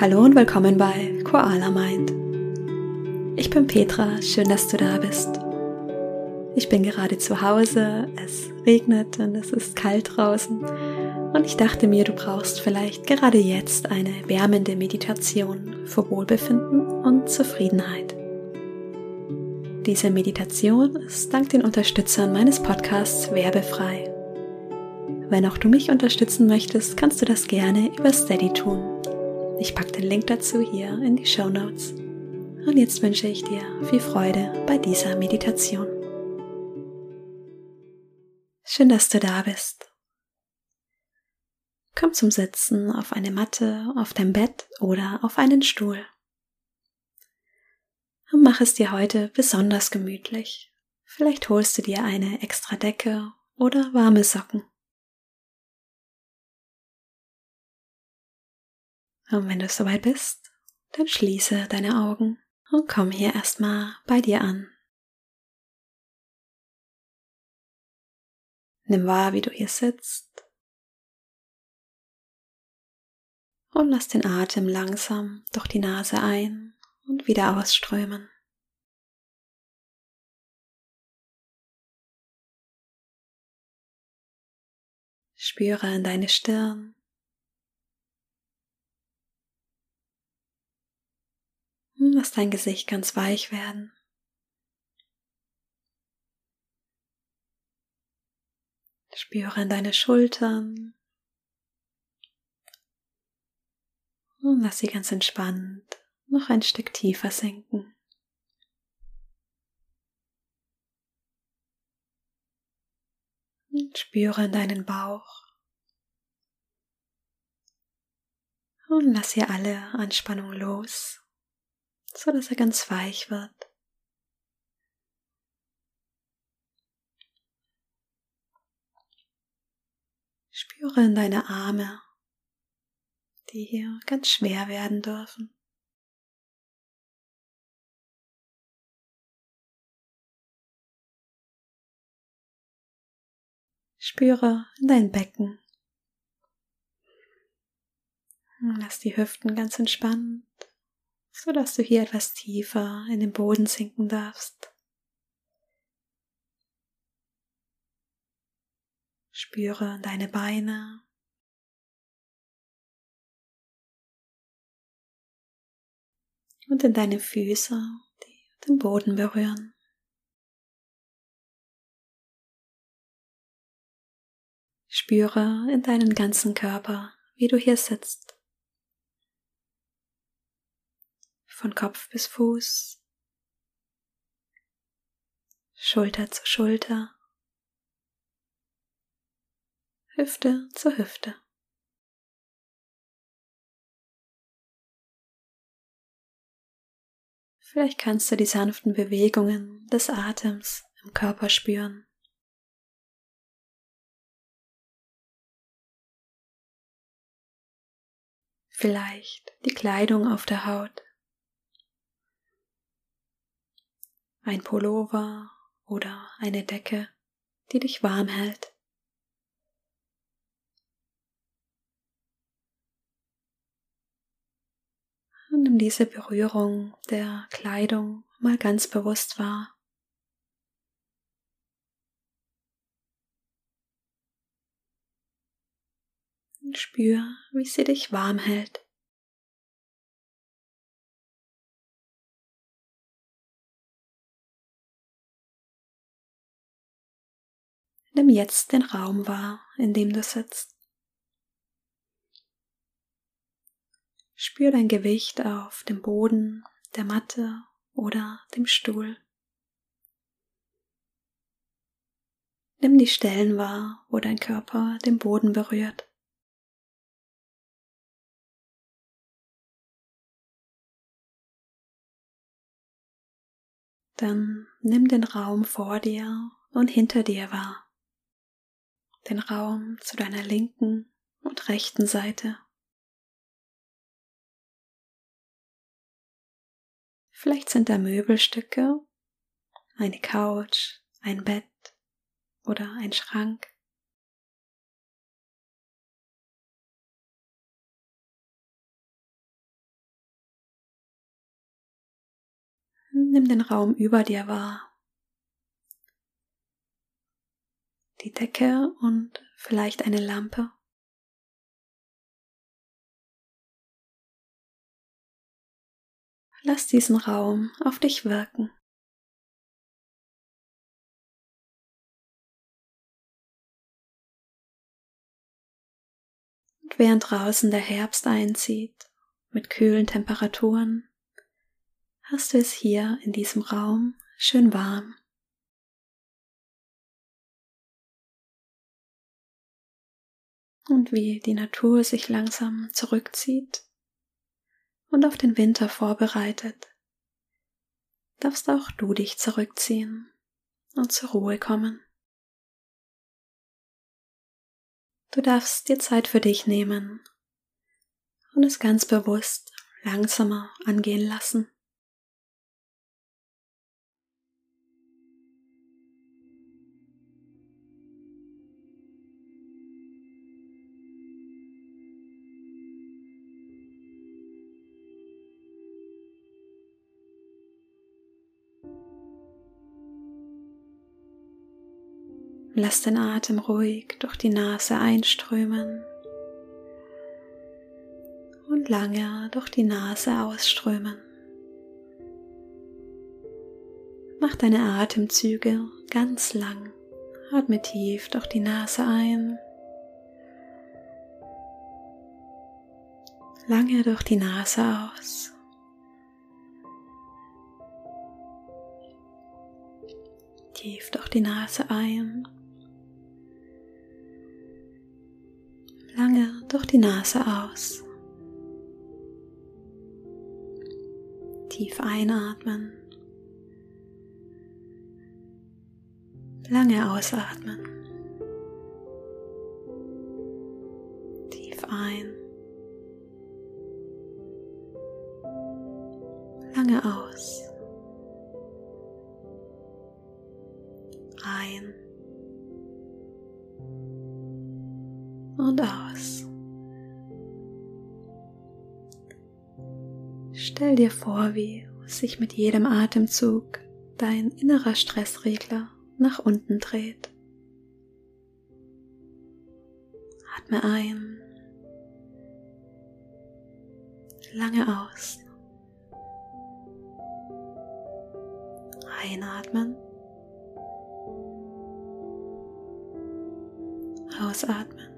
Hallo und willkommen bei Koala Mind. Ich bin Petra, schön, dass du da bist. Ich bin gerade zu Hause, es regnet und es ist kalt draußen und ich dachte mir, du brauchst vielleicht gerade jetzt eine wärmende Meditation für Wohlbefinden und Zufriedenheit. Diese Meditation ist dank den Unterstützern meines Podcasts werbefrei. Wenn auch du mich unterstützen möchtest, kannst du das gerne über Steady tun. Ich packe den Link dazu hier in die Show Notes. Und jetzt wünsche ich dir viel Freude bei dieser Meditation. Schön, dass du da bist. Komm zum Sitzen auf eine Matte, auf dein Bett oder auf einen Stuhl. Und mach es dir heute besonders gemütlich. Vielleicht holst du dir eine extra Decke oder warme Socken. Und wenn du soweit bist, dann schließe deine Augen und komm hier erstmal bei dir an. Nimm wahr, wie du hier sitzt. Und lass den Atem langsam durch die Nase ein und wieder ausströmen. Spüre in deine Stirn Lass dein Gesicht ganz weich werden. Spüre in deine Schultern. Und lass sie ganz entspannt noch ein Stück tiefer sinken. Und spüre in deinen Bauch. Und lass hier alle Anspannung los so dass er ganz weich wird. Spüre in deine Arme, die hier ganz schwer werden dürfen. Spüre in dein Becken. Lass die Hüften ganz entspannt so dass du hier etwas tiefer in den Boden sinken darfst. Spüre deine Beine. Und in deine Füße, die den Boden berühren. Spüre in deinen ganzen Körper, wie du hier sitzt. Von Kopf bis Fuß, Schulter zu Schulter, Hüfte zu Hüfte. Vielleicht kannst du die sanften Bewegungen des Atems im Körper spüren. Vielleicht die Kleidung auf der Haut. Ein Pullover oder eine Decke, die dich warm hält. Und nimm diese Berührung der Kleidung mal ganz bewusst wahr. Und spür, wie sie dich warm hält. Nimm jetzt den Raum wahr, in dem du sitzt. Spür dein Gewicht auf dem Boden, der Matte oder dem Stuhl. Nimm die Stellen wahr, wo dein Körper den Boden berührt. Dann nimm den Raum vor dir und hinter dir wahr den Raum zu deiner linken und rechten Seite. Vielleicht sind da Möbelstücke, eine Couch, ein Bett oder ein Schrank. Nimm den Raum über dir wahr. Die Decke und vielleicht eine Lampe. Lass diesen Raum auf dich wirken. Und während draußen der Herbst einzieht, mit kühlen Temperaturen, hast du es hier in diesem Raum schön warm. Und wie die Natur sich langsam zurückzieht und auf den Winter vorbereitet, darfst auch du dich zurückziehen und zur Ruhe kommen. Du darfst dir Zeit für dich nehmen und es ganz bewusst langsamer angehen lassen. Lass den Atem ruhig durch die Nase einströmen und lange durch die Nase ausströmen. Mach deine Atemzüge ganz lang. Atme tief durch die Nase ein. Lange durch die Nase aus. Tief durch die Nase ein. Durch die Nase aus. Tief einatmen. Lange ausatmen. Tief ein. Stell dir vor, wie sich mit jedem Atemzug dein innerer Stressregler nach unten dreht. Atme ein, lange aus. Einatmen. Ausatmen.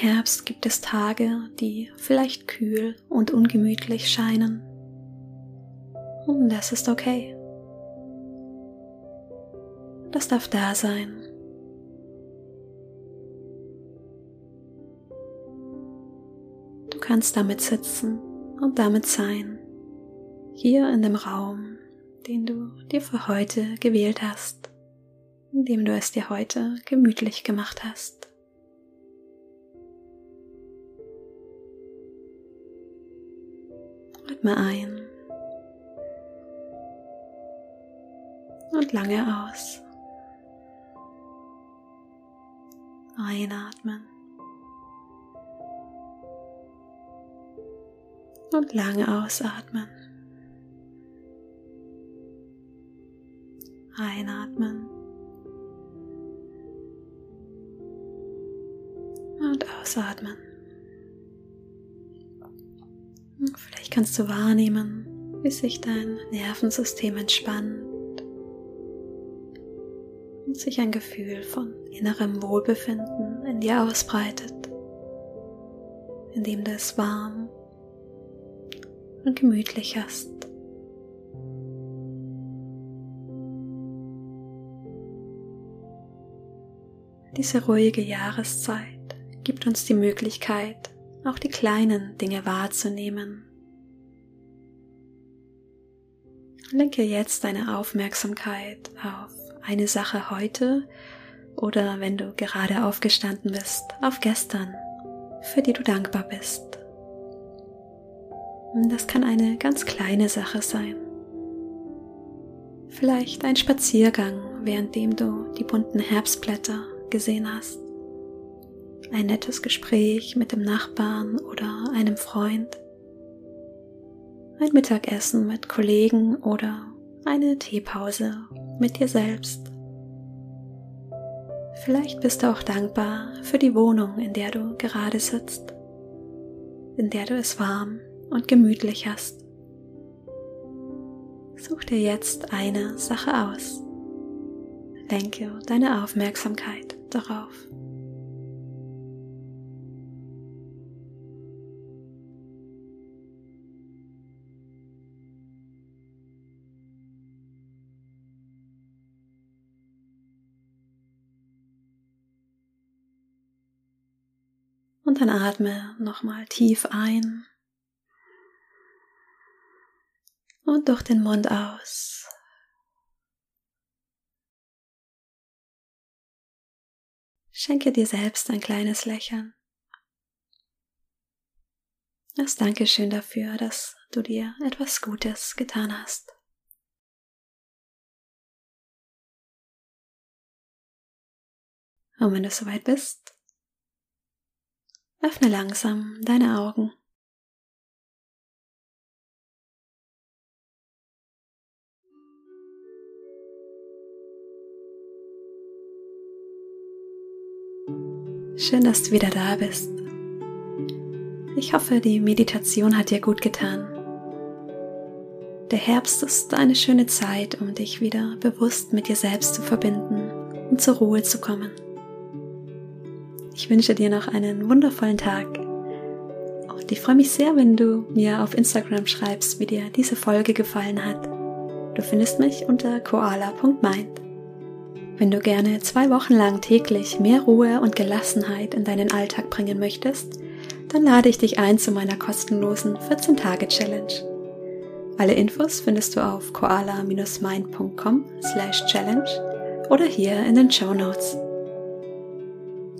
Herbst gibt es Tage, die vielleicht kühl und ungemütlich scheinen. Und das ist okay. Das darf da sein. Du kannst damit sitzen und damit sein hier in dem Raum, den du dir für heute gewählt hast, in dem du es dir heute gemütlich gemacht hast. Atme ein und lange aus. Einatmen. Und lange ausatmen. Einatmen. Und ausatmen. Vielleicht kannst du wahrnehmen, wie sich dein Nervensystem entspannt und sich ein Gefühl von innerem Wohlbefinden in dir ausbreitet, indem du es warm und gemütlich hast. Diese ruhige Jahreszeit gibt uns die Möglichkeit, auch die kleinen Dinge wahrzunehmen. Lenke jetzt deine Aufmerksamkeit auf eine Sache heute oder wenn du gerade aufgestanden bist, auf gestern, für die du dankbar bist. Das kann eine ganz kleine Sache sein. Vielleicht ein Spaziergang, währenddem du die bunten Herbstblätter gesehen hast. Ein nettes Gespräch mit dem Nachbarn oder einem Freund. Ein Mittagessen mit Kollegen oder eine Teepause mit dir selbst. Vielleicht bist du auch dankbar für die Wohnung, in der du gerade sitzt, in der du es warm und gemütlich hast. Such dir jetzt eine Sache aus. Lenke deine Aufmerksamkeit darauf. Und dann atme nochmal tief ein und durch den Mund aus. Schenke dir selbst ein kleines Lächeln. Das Dankeschön dafür, dass du dir etwas Gutes getan hast. Und wenn du soweit bist, Öffne langsam deine Augen. Schön, dass du wieder da bist. Ich hoffe, die Meditation hat dir gut getan. Der Herbst ist eine schöne Zeit, um dich wieder bewusst mit dir selbst zu verbinden und zur Ruhe zu kommen. Ich wünsche dir noch einen wundervollen Tag. Und ich freue mich sehr, wenn du mir auf Instagram schreibst, wie dir diese Folge gefallen hat. Du findest mich unter koala.mind. Wenn du gerne zwei Wochen lang täglich mehr Ruhe und Gelassenheit in deinen Alltag bringen möchtest, dann lade ich dich ein zu meiner kostenlosen 14-Tage-Challenge. Alle Infos findest du auf koala-mind.com slash challenge oder hier in den Show Notes.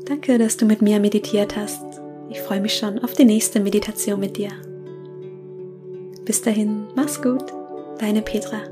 Danke, dass du mit mir meditiert hast. Ich freue mich schon auf die nächste Meditation mit dir. Bis dahin, mach's gut, deine Petra.